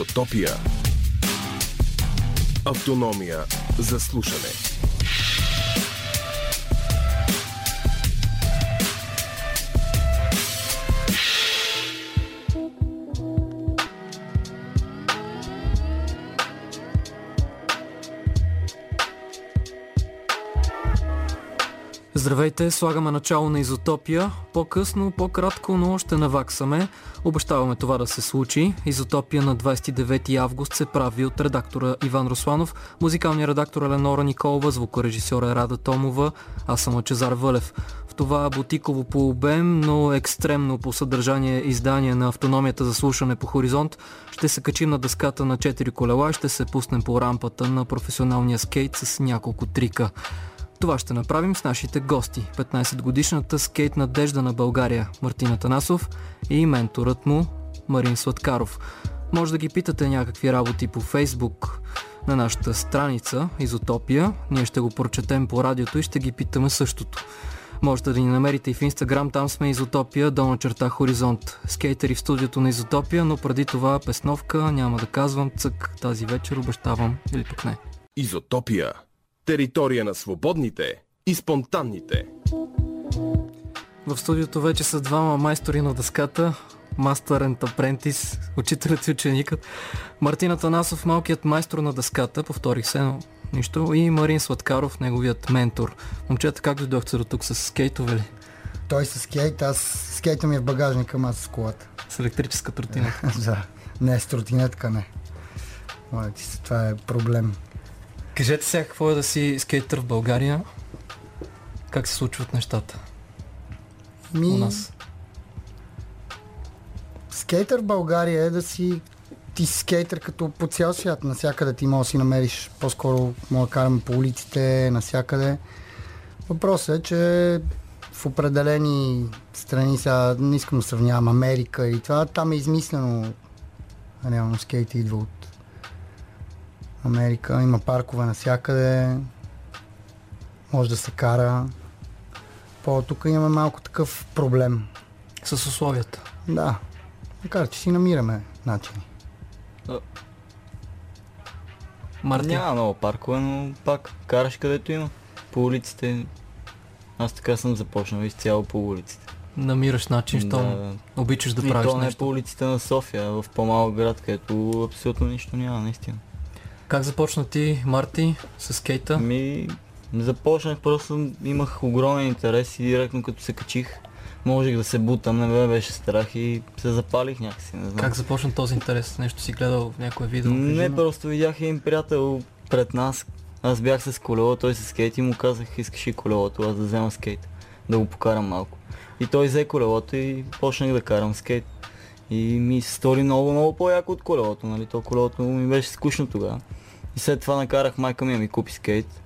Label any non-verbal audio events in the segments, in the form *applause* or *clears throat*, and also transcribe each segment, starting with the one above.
Изотопия. Автономия за слушане. Здравейте, слагаме начало на Изотопия. По-късно, по-кратко, но ще наваксаме. Обещаваме това да се случи. Изотопия на 29 август се прави от редактора Иван Русланов, музикалния редактор Еленора Николова, звукорежисьора Рада Томова, аз съм Чезар Вълев. В това бутиково по обем, но екстремно по съдържание издание на автономията за слушане по хоризонт, ще се качим на дъската на 4 колела и ще се пуснем по рампата на професионалния скейт с няколко трика. Това ще направим с нашите гости. 15-годишната скейт надежда на България Мартина Танасов и менторът му Марин Сладкаров. Може да ги питате някакви работи по Фейсбук на нашата страница Изотопия. Ние ще го прочетем по радиото и ще ги питаме същото. Можете да ни намерите и в Инстаграм, там сме Изотопия, долна черта Хоризонт. Скейтери в студиото на Изотопия, но преди това песновка, няма да казвам цък тази вечер, обещавам или пък не. Изотопия. Територия на свободните и спонтанните. В студиото вече са двама майстори на дъската. Мастер and Apprentice, учителят и ученикът. Мартина Танасов, малкият майстор на дъската, повторих се, но нищо. И Марин Сладкаров, неговият ментор. Момчета, как дойдохте до тук с скейтове ли? Той с скейт, аз скейта ми е в багажника, аз с колата. С електрическа тротина. *laughs* да, не с тротинетка, не. Това е проблем. Кажете сега какво е да си скейтър в България. Как се случват нещата Ми... у нас? Скейтър в България е да си ти си скейтър като по цял свят. Насякъде ти може да си намериш, по-скоро мога да караме по улиците, насякъде. Въпросът е, че в определени страни, сега не искам да сравнявам Америка и това, там е измислено реално скейт идва от Америка. Има паркове навсякъде. Може да се кара. По тук имаме малко такъв проблем. С условията. Да. Макар, че си намираме начини. Мартин. Няма много паркове, но пак караш където има. По улиците. Аз така съм започнал изцяло по улиците. Намираш начин, щом Да. обичаш да и правиш то не нещо. по улиците на София, в по-малък град, където абсолютно нищо няма, наистина. Как започна ти, Марти, с скейта? Ми, започнах, просто имах огромен интерес и директно като се качих, можех да се бутам, не ме беше страх и се запалих някакси, не знам. Как започна този интерес? Нещо си гледал в някое видео? Кажи Не, ми. просто видях един приятел пред нас. Аз бях с колело, той се скейт и му казах, искаш и колелото, аз да взема скейт, да го покарам малко. И той взе колелото и почнах да карам скейт. И ми се стори много, много по-яко от колелото, нали? То колелото ми беше скучно тогава. И след това накарах майка ми да ми купи скейт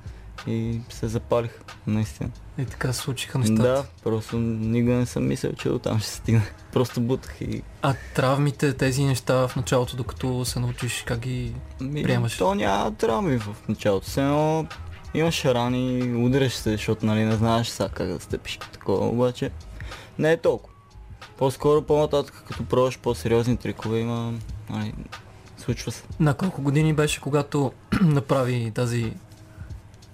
и се запалих, наистина. И така се случиха нещата. Да, просто никога не съм мислил, че до там ще стигна. Просто бутах и А травмите, тези неща в началото, докато се научиш как ги... Ми, Приемаш. То няма травми в началото. Все едно имаш рани, удряш се, защото нали не знаеш сега как да стъпиш такова, обаче не е толкова. По-скоро по-нататък, като пробваш по-сериозни трикове, има, нали, случва се. На колко години беше, когато *clears throat* направи тази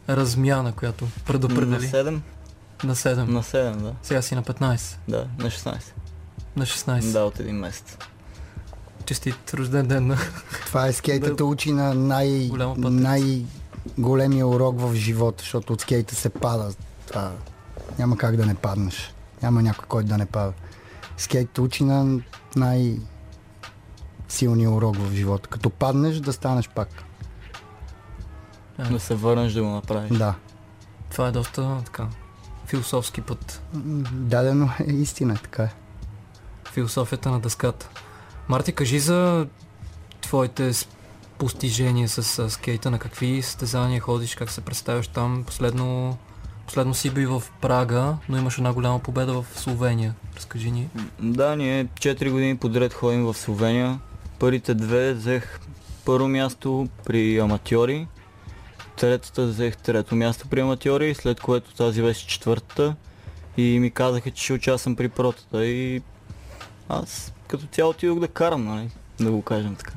размяна, която На предопредели? 7? На 7. На 7, да. Сега си на 15. Да, на 16. На 16. Да, от един месец. Честит рожден ден на... Това е скейтата *laughs* учи на най, най-големия урок в живота, защото от скейта се пада. Това няма как да не паднеш. Няма някой, който да не пада. Скейт учи на най- силния урок в живота. Като паднеш, да станеш пак. Да се върнеш да го направиш. Да. Това е доста така философски път. Дадено *laughs* е истина, така е. Философията на дъската. Марти, кажи за твоите постижения с скейта, на какви състезания ходиш, как се представяш там. Последно, последно си би в Прага, но имаш една голяма победа в Словения. Разкажи ни. Да, ние 4 години подред ходим в Словения. Първите две взех първо място при аматьори. Третата взех трето място при аматьори, след което тази беше четвъртата. И ми казаха, че ще участвам при протата. И аз като цяло отидох да карам, нали? Да го кажем така.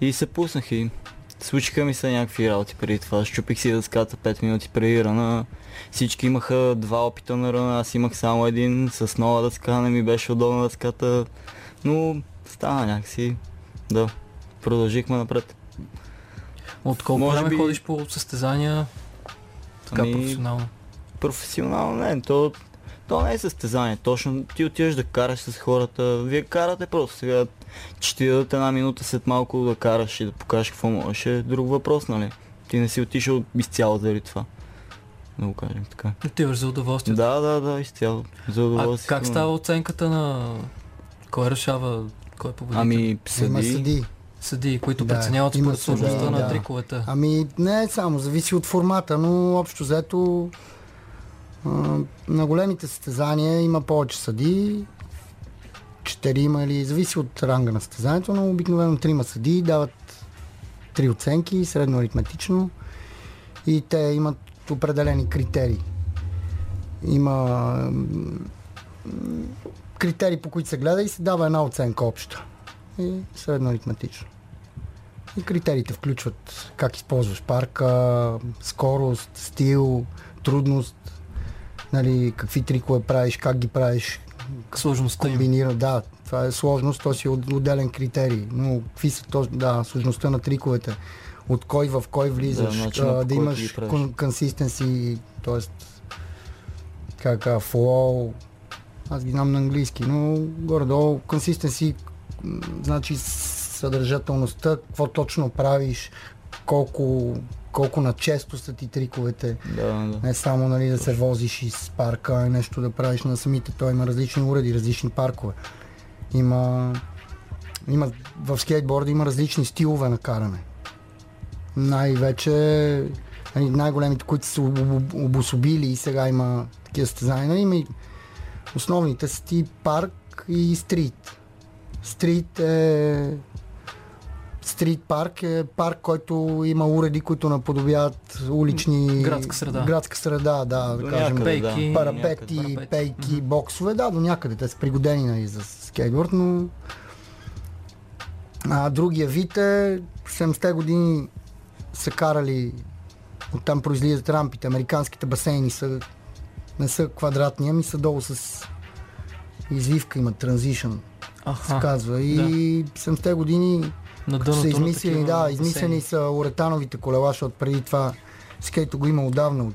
И се пуснах и случиха ми се някакви работи преди това. Щупих си дъската 5 минути преди ръна. Всички имаха два опита на ръна, аз имах само един с нова дъска, не ми беше удобна дъската. Но стана някакси. Да, продължихме напред. От колко Може време би- ходиш по състезания така Ами, професионално? Професионално не, то, то не е състезание. Точно ти отиваш да караш с хората. Вие карате просто сега. Че ти дадат една минута след малко да караш и да покажеш какво можеш е друг въпрос, нали? Ти не си отишъл изцяло заради това. Да го кажем така. Отиваш за удоволствие. Да, да, да, изцяло. За а удоволствие. как става оценката на кой решава, кой е победител? Ами, Има съди. съди. Съдии, които Да, преценяват има според сложността съдии, на да. триковете. Ами не е само, зависи от формата, но общо взето а, на големите състезания има повече съди, четирима или зависи от ранга на състезанието, но обикновено трима съди дават три оценки, средно аритметично и те имат определени критерии. Има критерии, по които се гледа и се дава една оценка обща. И средно аритметично. И критериите включват как използваш парка, скорост, стил, трудност, нали, какви трикове правиш, как ги правиш, Сложността комбинира. Да, това е сложност, то си е от- отделен критерий. Но какви са то, да, сложността на триковете, от кой в кой влизаш, Да, по да имаш консистенси, т.е. как flow, аз ги знам на английски, но горе-долу консистенси значи съдържателността, какво точно правиш, колко, колко начесто са ти триковете. Да, да. Не само нали, да се возиш из парка и нещо да правиш на самите. Той има различни уреди, различни паркове. Има, има в скейтборда има различни стилове на каране. Най-вече нали, най-големите, които са об- обособили и сега има такива състезания. Нали, има и основните са ти парк и стрит. Стрит е Стрит парк е парк, който има уреди, които наподобяват улични... Градска среда. Градска среда, да, да кажем. някъде, да. пейки, Парапети, Парапети. пейки, боксове, да, до някъде. Те са пригодени нали, за скейтборд, но а, другия вид е 70-те години са карали оттам произлизат рампите. Американските басейни са не са квадратни, ами са долу с извивка, има транзишън, се казва. И 70-те години на дъното са на измислили, такива да, измислени са уретановите колела, защото преди това скейто го има отдавна от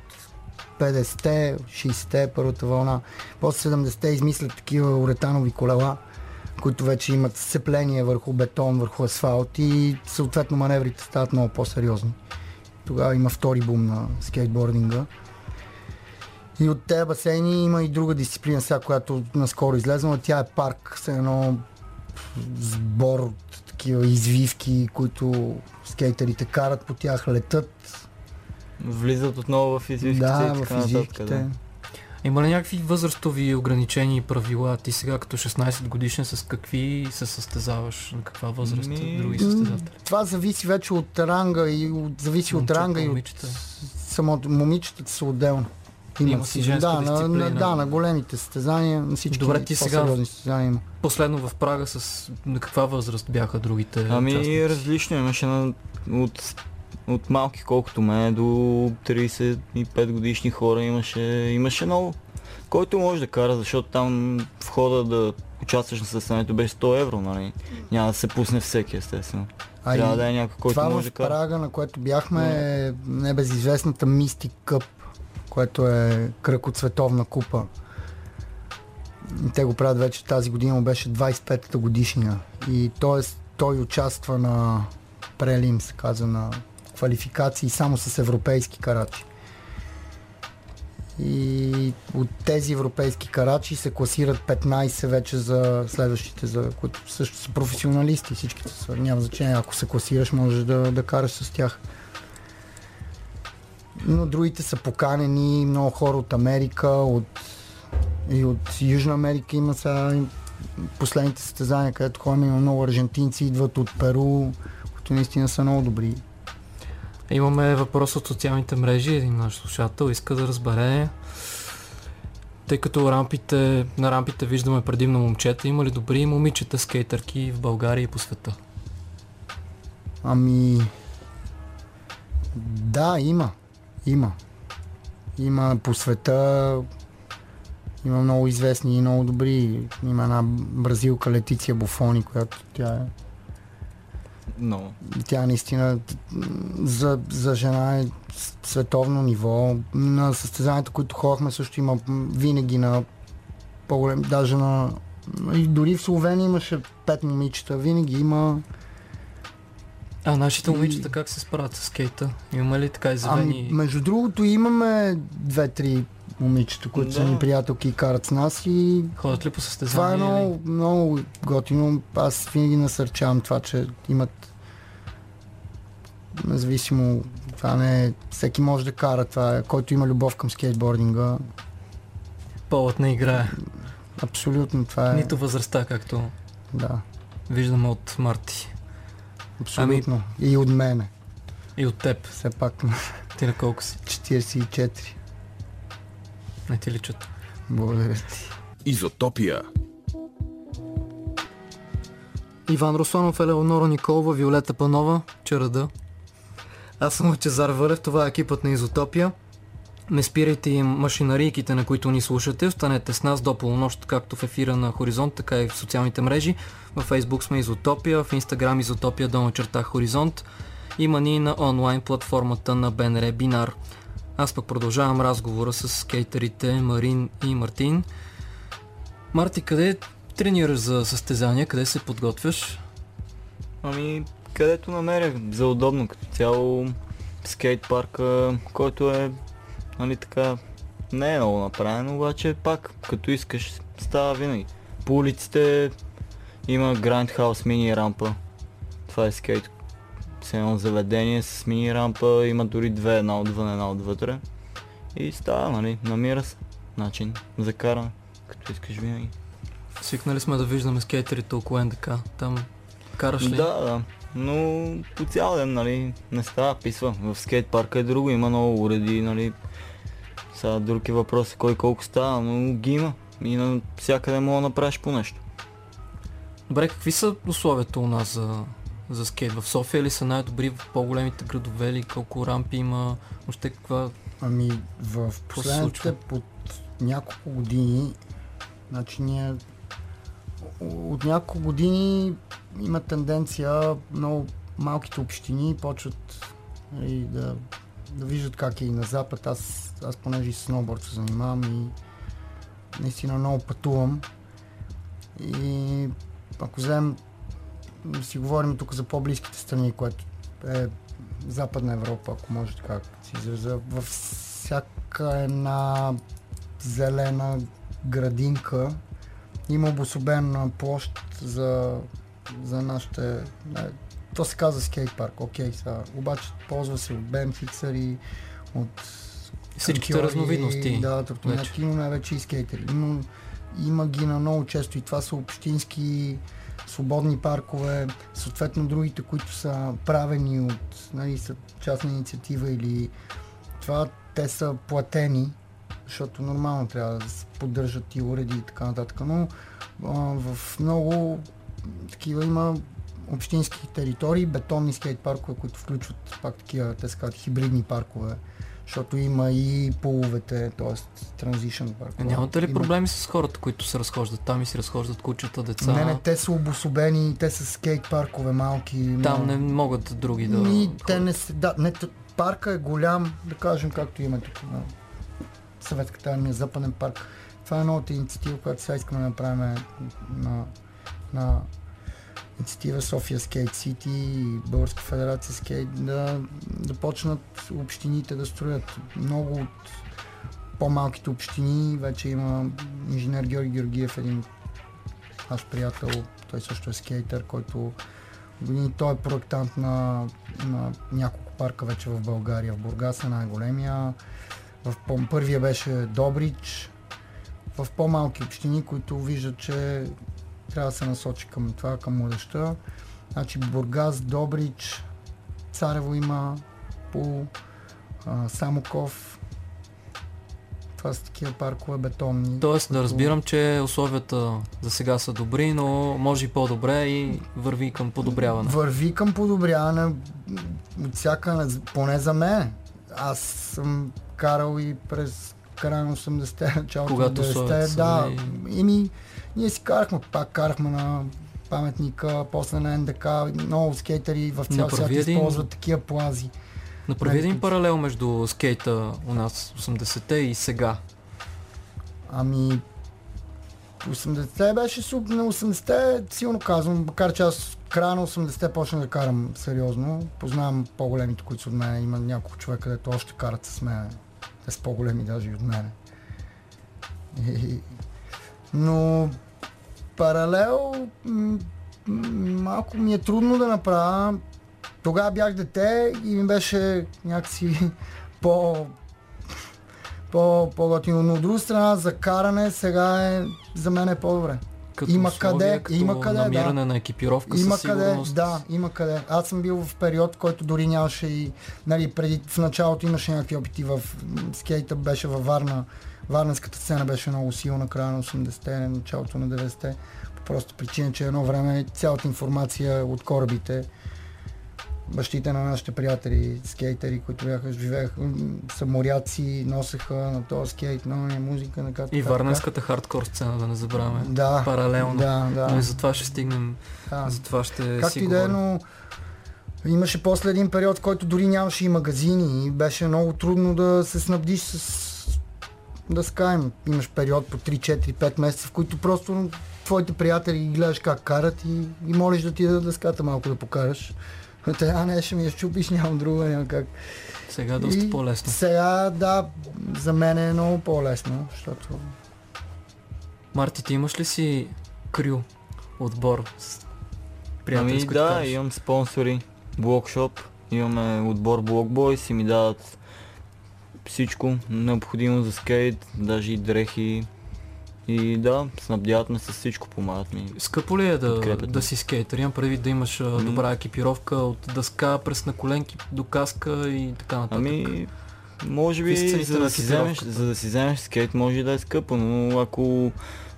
50-те, 60-те, първата вълна. После 70-те измислят такива уретанови колела, които вече имат сцепление върху бетон, върху асфалт и съответно маневрите стават много по-сериозни. Тогава има втори бум на скейтбординга. И от тези басейни има и друга дисциплина, сега, която наскоро излезе, но тя е парк с едно сбор от такива извивки, които скейтерите карат по тях, летат. Влизат отново в извивките да, и така в нататък. извивките. Да. Има ли някакви възрастови ограничения и правила? Ти сега като 16 годишен с какви се състезаваш? На каква възраст? Ми, Други състезатели? Това зависи вече от ранга и от, зависи от Момчета, ранга и от момичета. самото. Момичетата са отделно. Има си женска да, на, на, дисциплина. да, на големите състезания, на всички Добре, ти сега- състезания има. Последно в Прага с на каква възраст бяха другите Ами участници? различно имаше на, от, от малки колкото мен до 35 годишни хора имаше, имаше много. Който може да кара, защото там входа да участваш на състезанието беше 100 евро, нали? Няма да се пусне всеки естествено. А Трябва и да е някой, който това може да кара. Прага, на което бяхме, е небезизвестната Mystic Cup, което е кръг от световна купа. Те го правят вече тази година, му беше 25-та годишнина. И т.е. той участва на прелим, се казва, на квалификации само с европейски карачи. И от тези европейски карачи се класират 15 вече за следващите, за които също са професионалисти. Всичките са, няма значение. Ако се класираш, можеш да, да караш с тях. Но другите са поканени, много хора от Америка, от, и от Южна Америка има сега последните състезания, където ходим, има много аржентинци, идват от Перу, които наистина са много добри. Имаме въпрос от социалните мрежи. Един наш слушател иска да разбере тъй като рампите, на рампите виждаме предимно момчета, има ли добри момичета скейтърки в България и по света? Ами... Да, има. Има. Има по света има много известни и много добри. Има една бразилка Летиция Буфони, която тя е Но. тя наистина за, за жена е световно ниво. На състезанията, които ходихме, също има винаги на по-голем, даже на и дори в Словения имаше пет момичета. Винаги има А нашите И- момичета как се справят с скейта? Има ли така Ами, изявени... между другото, имаме две-три момичета, които са Да. ни приятелки и карат с нас и Ходят ли по това състезания? е или- много, много готино. Аз винаги насърчавам това, че имат независимо това не е, всеки може да кара това е, който има любов към скейтбординга. Полът не играе. Абсолютно това е. Нито възрастта, както Да, виждаме от Марти. Абсолютно. И от мене. И от теб. Все пак Ти на колко си? 44. Не ти личат. Благодаря ти. Изотопия. Иван Русланов, Елеонора Николова, Виолета Панова, Черада. Аз съм Лъчезар Вълев, това е екипът на Изотопия. Не спирайте им машинарийките, на които ни слушате. Останете с нас до полунощ, както в ефира на Хоризонт, така и в социалните мрежи. Във Фейсбук сме Изотопия, в Инстаграм Изотопия долна черта Хоризонт. Има ни и на онлайн платформата на БНР Бинар. Аз пък продължавам разговора с скейтерите Марин и Мартин. Марти, къде тренираш за състезания? Къде се подготвяш? Ами, където намеря за удобно като цяло скейт парка, който е, нали така, не е много направен, обаче пак, като искаш, става винаги. По улиците има Grindhouse мини рампа. Това е скейт. С едно заведение с мини рампа, има дори две, една отвън, една отвътре. И става, нали, намира се начин за каране, като искаш винаги. Свикнали сме да виждаме скейтерите около НДК. Там караш ли? Да, да. Но по цял ден, нали, не става писва. В скейт парка е друго, има много уреди, нали. Сега друг е въпрос кой колко става, но ги има. И на всякъде мога да направиш по нещо. Добре, какви са условията у нас за, за скейт? В София ли са най-добри в по-големите градове или колко рампи има? Въобще каква... Ами в последните под няколко години, значи ние от няколко години има тенденция много малките общини почват нали, да, да виждат как е и на запад. Аз, аз понеже и с сноуборд се занимавам и наистина много пътувам. И ако вземем, си говорим тук за по-близките страни, което е Западна Европа, ако може така се изразя, във всяка една зелена градинка има обособена площ за, за нашите... е, То се казва скейт парк, окей, сега. Обаче ползва се от бемфиксъри, от Всичките разновидности. Да, тротинетки, имаме вече и скейтери. Но има ги на много често и това са общински свободни паркове, съответно другите, които са правени от нали, са частна инициатива или това, те са платени, защото нормално трябва да се поддържат и уреди и така нататък, но а, в много такива има общински територии, бетонни скейт паркове, които включват пак такива, те се казват хибридни паркове, защото има и половете, т.е. паркове. Е, Нямате ли Има- проблеми с хората, които се разхождат там и се разхождат кучета, деца? Не, не, те са обособени, те са скейт паркове малки. Там много- не могат други да... Те ходят. не са, да, не, парка е голям, да кажем както има тук на Съветската армия, Западен парк. Това е новата инициатива, която сега искаме да направим на, на инициатива София Скейт Сити и Българска федерация Скейт да, да почнат общините да строят. Много от по-малките общини вече има инженер Георги Георгиев, един наш приятел, той също е скейтър, който години той е проектант на, на няколко парка вече в България. В Бургас е най-големия. В първия беше Добрич. В по-малки общини, които виждат, че трябва да се насочи към това, към младеща. Значи Бургас, Добрич, Царево има, по а, Самоков. Това са такива паркове бетонни. Тоест да разбирам, че условията за сега са добри, но може и по-добре и върви към подобряване. Върви към подобряване от всяка, поне за мен. Аз съм карал и през края на 80-те, началото на Когато 90-те. условията са Да, били- ими, ние си карахме, пак карахме на паметника, после на НДК, много скейтери в цял свят използват такива плази. Направи един Най-тип. паралел между скейта у нас 80-те и сега. Ами, 80-те беше супер, на 80-те силно казвам, макар че аз края на 80-те почнах да карам сериозно. Познавам по-големите, които са от мен. Има няколко човека, където още карат с мен. Те са по-големи даже и от мен. И... Но паралел м- малко ми е трудно да направя. Тогава бях дете и ми беше някакси *laughs* по по, по-готино. Но от друга страна, за каране сега е, за мен е по-добре. Като Има условие, къде, като има къде, да. намиране на екипировка Има със къде, сигурност. да, има къде. Аз съм бил в период, в който дори нямаше и, нали, преди, в началото имаше някакви опити в скейта, беше във Варна. Варненската сцена беше много силна, края на 80-те, началото на 90-те. По проста причина, че едно време цялата информация от корабите, бащите на нашите приятели, скейтери, които бяха, живееха, са моряци, носеха на този скейт, много музика, така, така, И така. варненската хардкор сцена, да не забравяме. Да, Паралелно. да, да. Но и за това ще стигнем, да. за това ще Както и да е, но имаше после един период, в който дори нямаше и магазини и беше много трудно да се снабдиш с да скаем. Имаш период по 3, 4, 5 месеца, в които просто твоите приятели ги гледаш как карат и, и молиш да ти дадат дъската малко да покараш. Но те, а не, ще ми я щупиш, нямам друга, няма как. Сега е доста И по-лесно. Сега, да, за мен е много по-лесно, защото Марти, ти имаш ли си крю, отбор с приятели, Ами да, имам спонсори, блокшоп, имаме отбор Blockboys и ми дават всичко необходимо за скейт, даже и дрехи. И да, снабдяват ме с всичко, помагат ми. Скъпо ли е да, да си скейтър? Имам предвид да имаш Ами- добра екипировка от дъска през наколенки до каска и така нататък. Ами, може би, за на да, си вземеш, за да си вземеш скейт, може и да е скъпо, но ако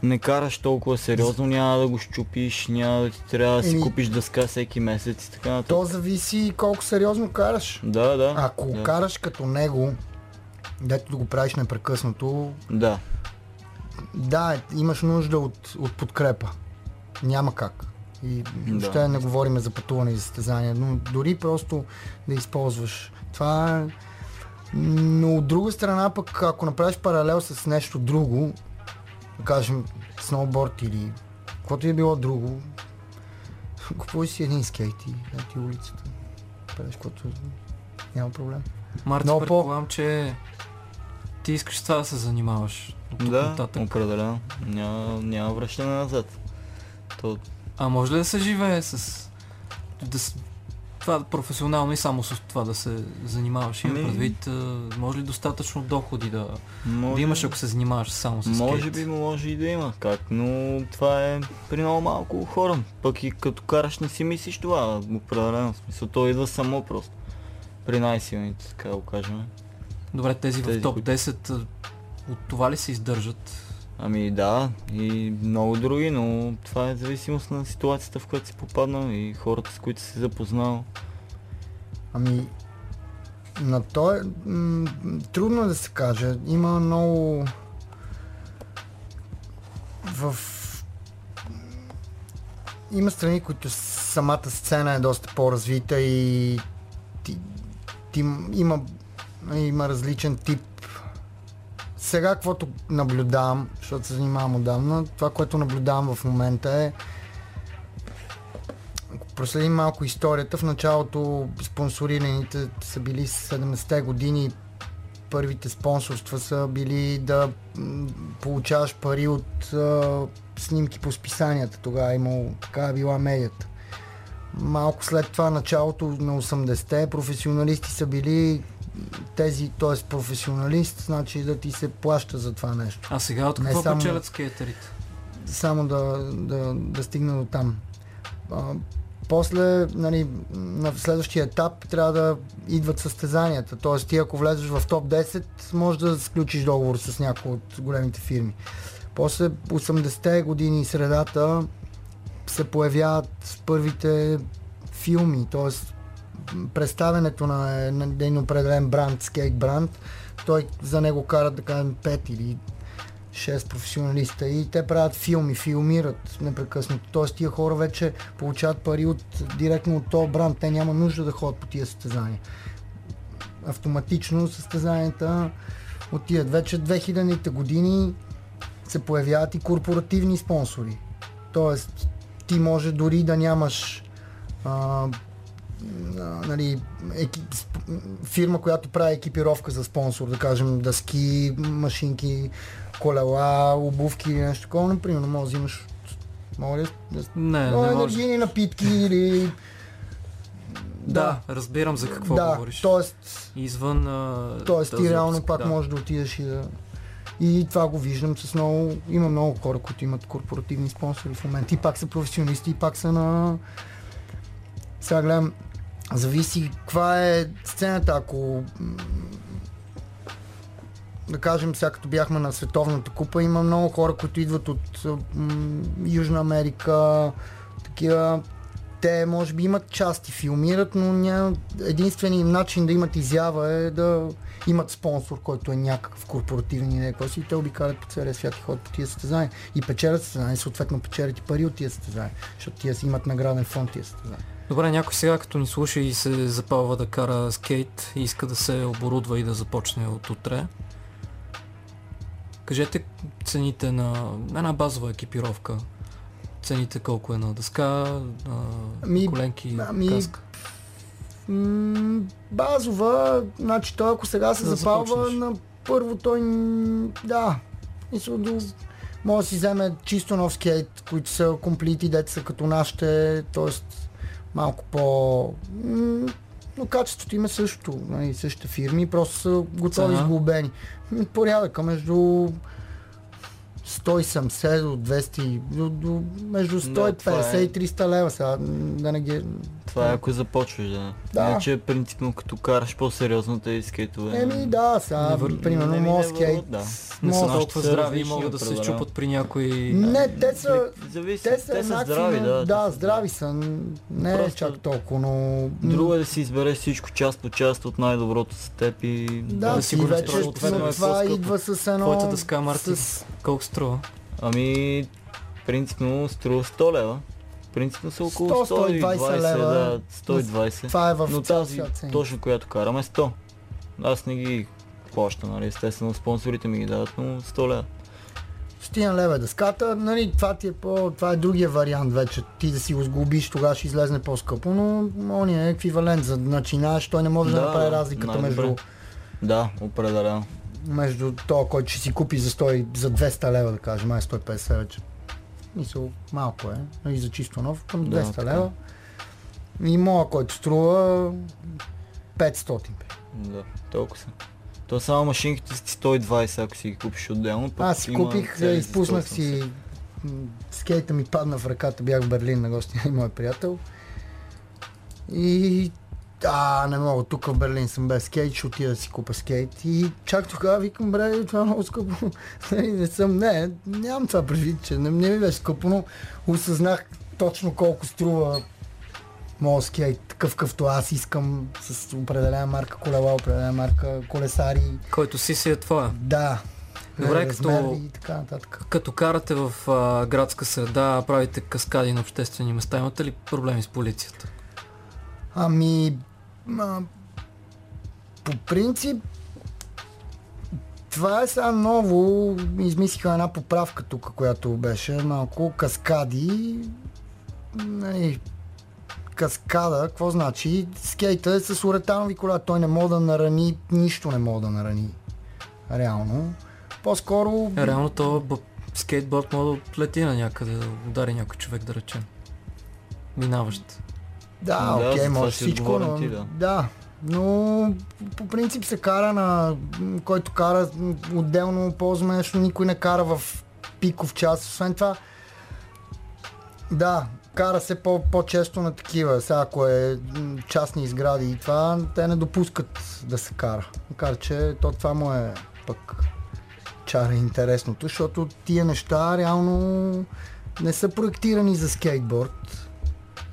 не караш толкова сериозно, няма да го щупиш, няма да ти трябва да си Еми- купиш дъска всеки месец и така нататък. то зависи колко сериозно караш. Да, да. Ако да. караш като него, дето да го правиш непрекъснато, Да. Да, имаш нужда от, от подкрепа. Няма как. И въобще не говорим за пътуване и за състезания, но дори просто да използваш. Това е... Но от друга страна пък, ако направиш паралел с нещо друго, да кажем сноуборд или каквото и е било друго, *laughs* купувай си един скейт и дай ти улицата. Правиш каквото няма проблем. Марти, много по- предполагам, че ти искаш с това да се занимаваш от Да, нататък. определено. Няма, няма връщане назад. То, А може ли да се живее с... Да, това професионално и само с това да се занимаваш? Имам Ами- предвид, може ли достатъчно доходи да, може, да имаш, ако се занимаваш само с може скейт? би може и да има как, но това е при много малко хора. Пък и като караш не си мислиш това, определено. Смисъл, то идва само просто. При най-силните, така го кажем. Добре, тези, в Тези, топ които- 10 а, от това ли се издържат? Ами да, и много други, но това е зависимост на ситуацията, в която си попаднал и хората, с които си запознал. Ами, на то е м- трудно е да се каже. Има много в има страни, които самата сцена е доста по-развита и ти, ти, има, има различен тип сега, каквото наблюдавам, защото се занимавам отдавна, това, което наблюдавам в момента е проследим малко историята, в началото спонсорираните са били 70-те години, първите спонсорства са били да получаваш пари от а, снимки по списанията. Тогава е имало, така е била медията. Малко след това, началото на 80-те, професионалисти са били тези, т.е. професионалист, значи да ти се плаща за това нещо А сега от Не какво само- печелят скейтерите? само да, да, да стигна до там. А, после, нали, на следващия етап трябва да идват състезанията. Тоест ти ако влезеш в топ 10, можеш да сключиш договор с някои от големите фирми. После 80-те години средата се появяват първите филми, т.е. представенето на, един определен бранд, скейт бранд, той за него карат да кажем 5 или 6 професионалиста и те правят филми, филмират непрекъснато. Тоест тия хора вече получават пари от, директно от този бранд. Те няма нужда да ходят по тия състезания. Автоматично състезанията отиват. Вече 2000-те години се появяват и корпоративни спонсори. Тоест ти може дори да нямаш а, нали, екип, фирма, която прави екипировка за спонсор, да кажем дъски, машинки, колела, обувки или нещо такова, например, може да взимаш мога ли да... Не, Но не енергийни може. напитки или... Да, разбирам за какво да, говориш. Тоест, Извън а, тоест ти реално пак да. можеш да отидеш и да... И това го виждам с много... Има много хора, които имат корпоративни спонсори в момента. И пак са професионалисти, и пак са на... Сега гледам, зависи каква е сцената, ако да кажем, сега като бяхме на Световната купа, има много хора, които идват от м, Южна Америка, такива. Те може би имат части, филмират, но ня... единственият им начин да имат изява е да имат спонсор, който е някакъв корпоративен и някакъв си и те обикалят по целия свят и ходят по тия състезания. И печелят състезания, съответно печелят и пари от тия състезания, защото тия си имат награден фонд тия състезания. Добре, някой сега като ни слуша и се запалва да кара скейт и иска да се оборудва и да започне от утре. Кажете цените на една базова екипировка. Цените колко е на дъска, на Ами, коленки, ами, каска. М, базова, значи той ако сега се Да запалва започнеш. на първо той, да, мисля, до, може да си вземе чисто нов скейт, които са комплити, деца като нашите, т.е. малко по... но качеството им е същото, нали, същите фирми, просто са готови Цена? сглобени. М, Порядъка между 170 до 200, до, до, между 150 това е. и 300 лева сега, да не ги... Това е ако започваш, да. Да. Иначе принципно като караш по-сериозно тези скейтове. Еми да, сега, вър- примерно, не не скейт. да. Не са толкова здрави и могат да се щупат при някои... Не, те са, Зависи. те са, те са здрави, да. да, здрави са. Не е Просто- чак толкова, но... Друго е да си избереш всичко част по част от най-доброто с теб и... Да, Да, си сигурно вече но това идва с едно... Твоята дъска, Марти, колко струва? Ами, принципно струва 100 лева. Принципно са около 100, 120 120 лева. да, 120. Това е в Но тази, точно която карам е 100. Аз не ги плащам, нали, естествено спонсорите ми ги дават, но 100 лева. Стотина лева е дъската, нали, това ти е по... Това е другия вариант вече. Ти да си го сглобиш, тогава ще излезне по-скъпо, но он е еквивалент за начинаеш, той не може да, Да, направи разликата най-добре. между, Да, определено. между то, който ще си купи за, 100, за 200 лева, да кажем, май 150 вече. Мисъл, малко е, нали, за чисто нов, към 200 Да, така. лева. И моя, който струва 500. Да, толкова са. То само машинките са ти 120, ако си ги купиш отделно. пък Аз си купих, изпуснах 180. си скейта ми падна в ръката, бях в Берлин на гости и мой приятел. И а, не мога, тук в Берлин съм без скейт, ще отида да си купа скейт. И чак тогава викам, бре, това е много скъпо. *laughs* Не съм, не, нямам това предвид, че не, не ми беше скъпо, но осъзнах точно колко струва моят скейт, такъв какъвто аз искам, с определена марка колела, определена марка колесари. Който си си е твоя. Да. Добре, размер като- нататък. Като карате в а, градска среда, правите каскади на обществени места, имате ли проблеми с полицията? Ами, а, по принцип, това е сега ново. Измислиха една поправка тук, която беше малко каскади. Нали, каскада, какво значи? Скейта е с уретанови кола. Той не може да нарани, нищо не може да нарани. Реално. По-скоро... Реално то скейтборд може да лети на някъде, да удари някой човек, да речем. Минаващ. Да, Да, окей, може си всичко, но... ти, да. да. Но по принцип се кара на... Който кара отделно ползваме, защото никой не кара в пиков час. Освен това, да, кара се по- по-често на такива. Сега ако е частни сгради и това, те не допускат да се кара. Макар че то това му е пък чара интересното, защото тия неща реално не са проектирани за скейтборд.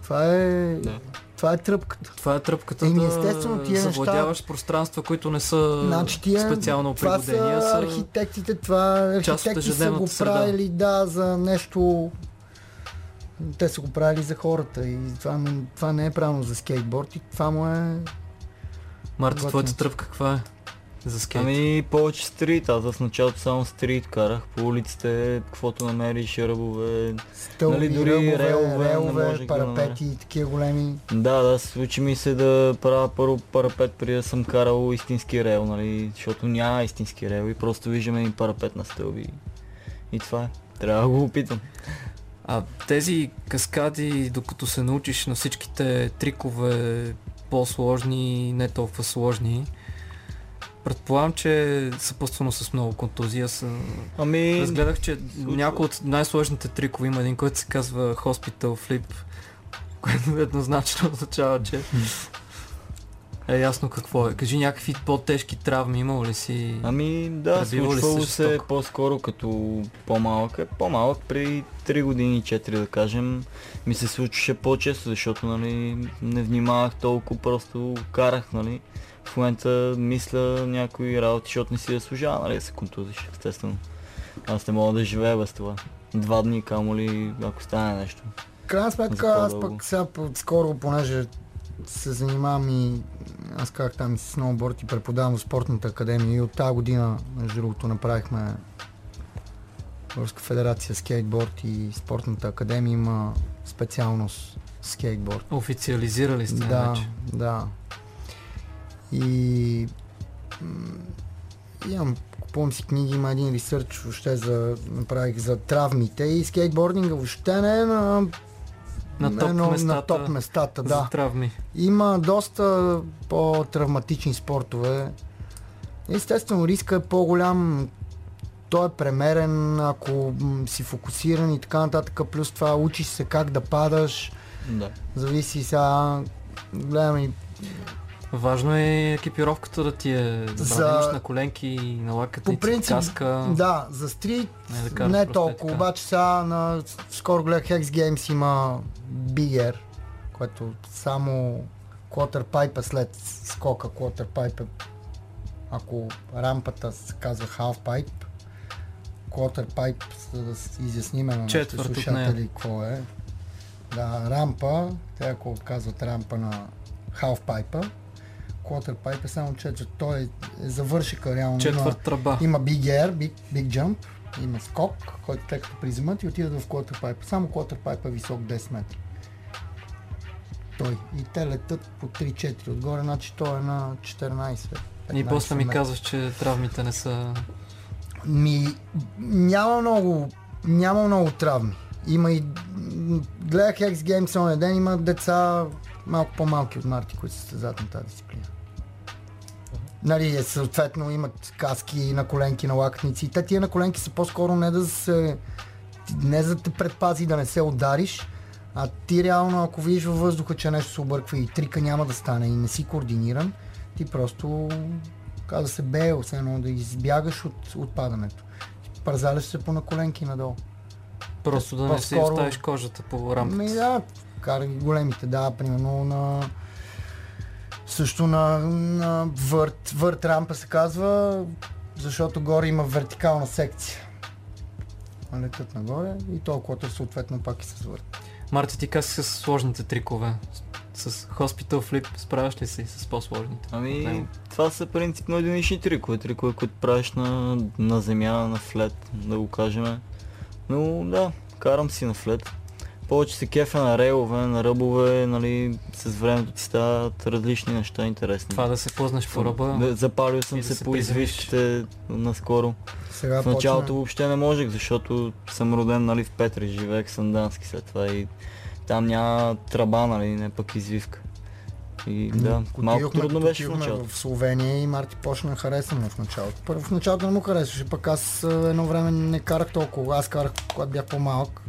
Това е, Да. това е тръпката. Това е тръпката Еми, да естествено, тия неща- завладяваш пространства, които не са Значи тия, специално това пригодени, а са архитектите, това архитекти са го среда. правили, да, за нещо те са го правили за хората и това, това не е правилно за скейтборд и това му е... Готино. твоята тръпка каква е? За скейт. Ами повече стрит, аз в началото само стрит карах по улиците, каквото намериш, ръбове. Стълби, Нали, дори ръбове, релове не релове, можех да парапети и такива големи. Да, да, случи ми се да правя първо парапет, преди да съм карал истински рел, нали, защото няма истински рел и просто виждаме един парапет на стълби. И това е. Трябва да го опитам. А тези каскади, докато се научиш на всичките трикове, по-сложни, не толкова сложни, предполагам, че съпътствано с много контузии. Аз а, Ами, разгледах, че някои от най-сложните трикове има един, който се казва Hospital Flip, което еднозначно *laughs* означава, че е ясно какво е. Кажи някакви по-тежки травми имал ли си? ами да, случвало се се по-скоро като по-малък. Е, по-малък при 3 години, 4 да кажем, ми се случваше по-често, защото нали, не внимавах толкова, просто карах, нали. В момента мисля някои работи, защото не си заслужава, нали, да се контузиш, естествено. Аз не мога да живея без това. Два дни, камо ли, ако стане нещо. Крайна сметка, аз пък сега скоро, понеже се занимавам и аз как там и с сноуборд и преподавам в спортната академия и от тази година, между другото, направихме Българска федерация скейтборд и спортната академия има специалност скейтборд. Официализирали сте Да, вече. да. И имам, купувам си книги, има един ресърч въобще за, направих за травмите и скейтбординга въобще не е на, На топ едно- местата, на топ местата, за да. травми. Има доста по-травматични спортове. Естествено, риска е по-голям. Той е премерен, ако си фокусиран и така нататък. Плюс това учиш се как да падаш. Да. Зависи сега. Гледам и Важно е екипировката да ти е добра. За- Да имаш на коленки, на лакътници, По принцип, каска. Да, за стрит Не, да караш не е толкова, така. обаче сега на, скоро гледах Hex Games има Big Air, което само quarter pipe след скока quarter pipe, е- ако рампата се казва half pipe, quarter pipe, за да си изясним на нашите слушатели какво е. Да, рампа, те ако казват рампа на half pipe, quarter pipe е само четвърт, той е, завършика реално. има- Четвърт тръба. има Big Air, Big, big Jump, има скок, който те като приземат и отидат в Quarter Pipe. Само Quarter Pipe е висок 10 метра. Той. И те летат по 3-4 отгоре, значи той е на 14. И после ми метра. казваш, че травмите не са... Ми, няма много, няма много травми. Има и... Гледах X Games онен ден, има деца малко по-малки от Марти, които се състезават на тази дисциплина. Нали, съответно имат каски на коленки, на лакътници. Те тия на коленки са по-скоро не да се... Не за да те предпази да не се удариш, а ти реално, ако видиш във въздуха, че нещо се обърква и трика няма да стане и не си координиран, ти просто каза се все едно да избягаш от, от падането. Парзаляш се по на коленки надолу. Просто да не си По-скоро- оставиш кожата по рампата. Ми да, кара ги големите, да, примерно на също на, на върт, върт рампа се казва, защото горе има вертикална секция. А Летят нагоре и толкова съответно пак и с върт. Марти, ти как с сложните трикове? С Hospital Flip справяш ли си с по-сложните? Ами, това са принципно единични трикове, трикове, които правиш на, на земя, на флет, да го кажем. Но да, карам си на флет. Повече се кефа на рейлове, на ръбове, нали, с времето ти стават различни неща интересни. Това да се познаш по ръба. Да, запалил съм и да се, се по извивките наскоро. Сега В началото почна- въобще не можех, защото съм роден нали, в Петри, живеех Сандански след това и там няма тръба, нали, не пък извивка. И да, малко Отидохме- трудно беше в началото. В Словения и Марти почна да хареса му в началото. Първо в началото не му харесваше, пък аз едно време не карах толкова. Аз карах, когато бях по-малък.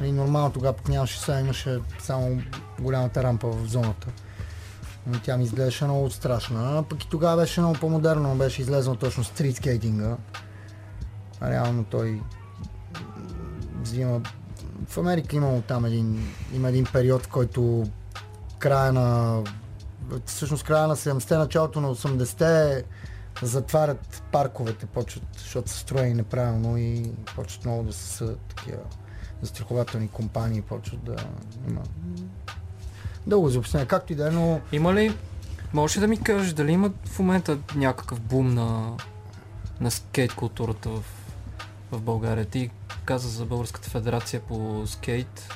Нали, нормално тогава пък нямаше, сега имаше само голямата рампа в зоната. Но тя ми изглеждаше много страшна. А пък и тогава беше много по-модерно, беше излезнал точно стрит скейтинга. Реално той взима... В Америка имало там един, има един период, в който края на... Всъщност края на 70-те, началото на 80-те затварят парковете, почват, защото са строени неправилно и почват много да са такива застрахователни компании, почват да има дълго за обяснение, както и да е, но Има ли, можеш ли да ми кажеш, дали има в момента някакъв бум на, на скейт културата в, в България? Ти каза за Българската федерация по скейт.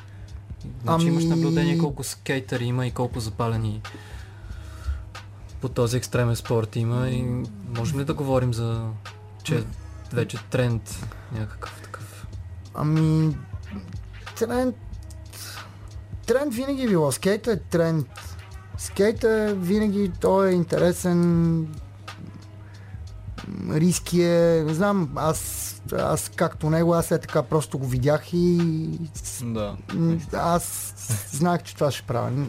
Значи Ами- имаш наблюдение колко скейтъри има и колко запалени по този екстремен спорт има и можем ли да говорим за че вече тренд някакъв такъв? Ами, тренд... Тренд винаги е било. Скейта е тренд. Скейта е винаги, той е интересен. Риски е, не знам, аз, аз както него, аз е така просто го видях и Да. аз знаех, че това ще правя.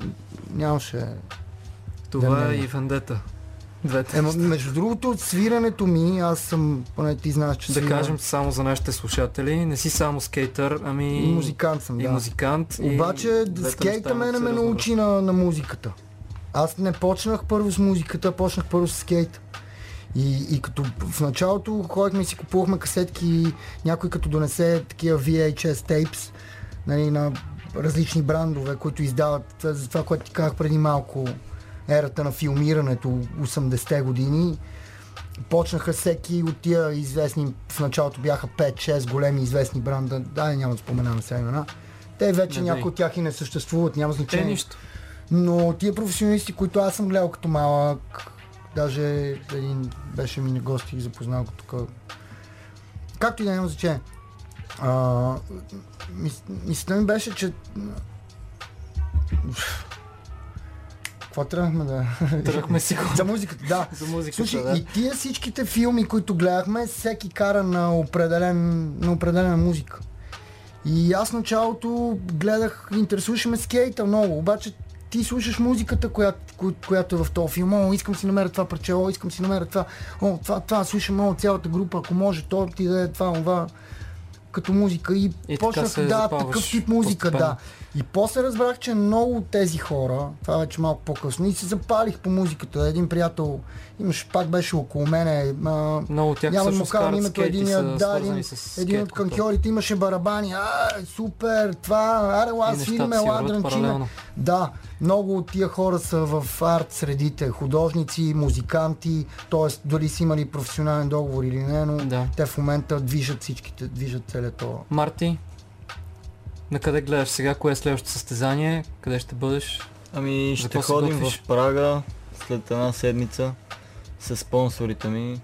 Нямаше... Това Да, е и вендета. Двете. Ема, между другото, свирането ми, аз съм, поне ти знаеш, че да свирам- кажем само за нашите слушатели, не си само скейтър, ами и музикант съм, и да. музикант. и Обаче двете скейта мене ме научи на, на музиката. Аз не почнах първо с музиката, почнах първо с скейта. И, и като в началото ходихме и си купувахме касетки, някой като донесе такива VHS tapes нали, на различни брандове, които издават за това, което ти казах преди малко, ерата на филмирането 80-те години. Почнаха всеки от тия известни, в началото бяха 5-6 големи известни бранда, да, няма да споменавам сега имена. Те вече Не, някои от тях и не съществуват, няма Те значение. нищо. Но тия професионалисти, които аз съм гледал като малък, даже един беше ми на гости и запознал тук. Както и да няма значение. А, мис, мисълта ми беше, че... Какво тръгнахме да... Тръгнахме си го За музиката, да. за музиката. Слушай, да. и тия всичките филми, които гледахме, всеки кара на, определен, на определена музика. И аз началото гледах, интересуваше ме скейта много, обаче ти слушаш музиката, която, коя, която е в този филм. О, искам си намеря това парче, о, искам си намеря това. О, това, това, слушам, о, цялата група, ако може, то ти да е това, това като музика и, И почнах да такъв тип музика, постепенно. да. И после разбрах, че много от тези хора, това вече малко по-късно, и се запалих по музиката. Един приятел, имаш, пак беше около мене, а, Много от тях няма му казвам името, са да, един, един от канкьорите имаше барабани, а, супер, това, аре, нещата свириме, си ла, вървят дрънчиме. паралелно. Да, много от тия хора са в арт средите, художници, музиканти, т.е. дали са имали професионален договор или не, но Да. те в момента движат всичките, движат целият това. Марти, на къде гледаш сега? Кое е следващото състезание? Къде ще бъдеш? Ами ще ходим в Прага след една седмица с спонсорите ми,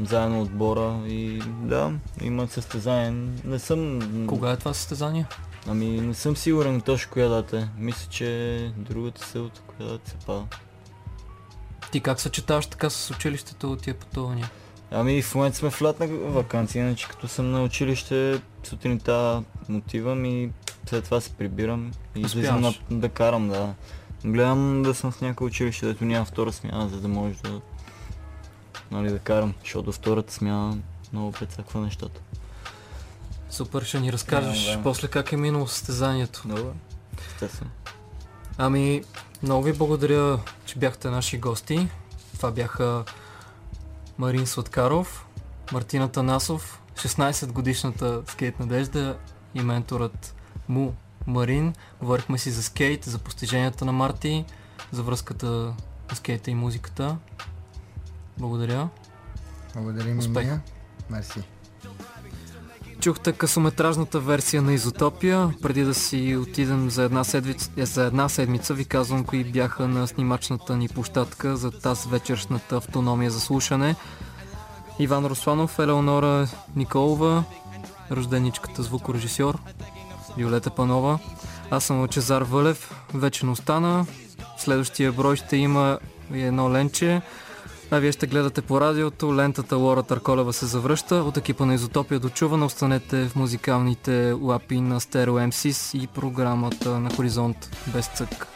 заедно отбора и да, има състезание. Не съм... Кога е това състезание? Ами не съм сигурен точно коя дата е. Мисля, че другата селта, коя дата се пада. Ти как съчетаваш така с училището от тия пътувания? Ами в момента сме в лятна вакансия, иначе като съм на училище сутринта отивам и след това се прибирам и излизам на, да карам, да. Гледам да съм в някакво училище, дето няма втора смяна, за да може да, нали, да карам, защото втората смяна много прецаква нещата. Супер, ще ни разкажеш Да, да. после как е минало състезанието. Добре. Естествено. Ами, много ви благодаря, че бяхте наши гости. Това бяха Марин Сладкаров, Мартина Танасов, 16 годишната скейт надежда и менторът му Марин. Говорихме си за скейт, за постиженията на Марти, за връзката на скейта и музиката. Благодаря. Благодарим и Успех. ние. Мерси. Чухте късометражната версия на Изотопия. Преди да си отидем за една, седмица, е, за една седмица, ви казвам кои бяха на снимачната ни площадка за тази вечершната автономия за слушане. Иван Русланов, Елеонора Николова, рожденичката звукорежисьор, Виолета Панова. Аз съм Лъчезар Вълев, вече не остана. Следващия брой ще има едно ленче. А вие ще гледате по радиото. Лентата Лора Търколева се завръща. От екипа на Изотопия до чувана останете в музикалните лапи на Стерео МСИС и програмата на Хоризонт без цък.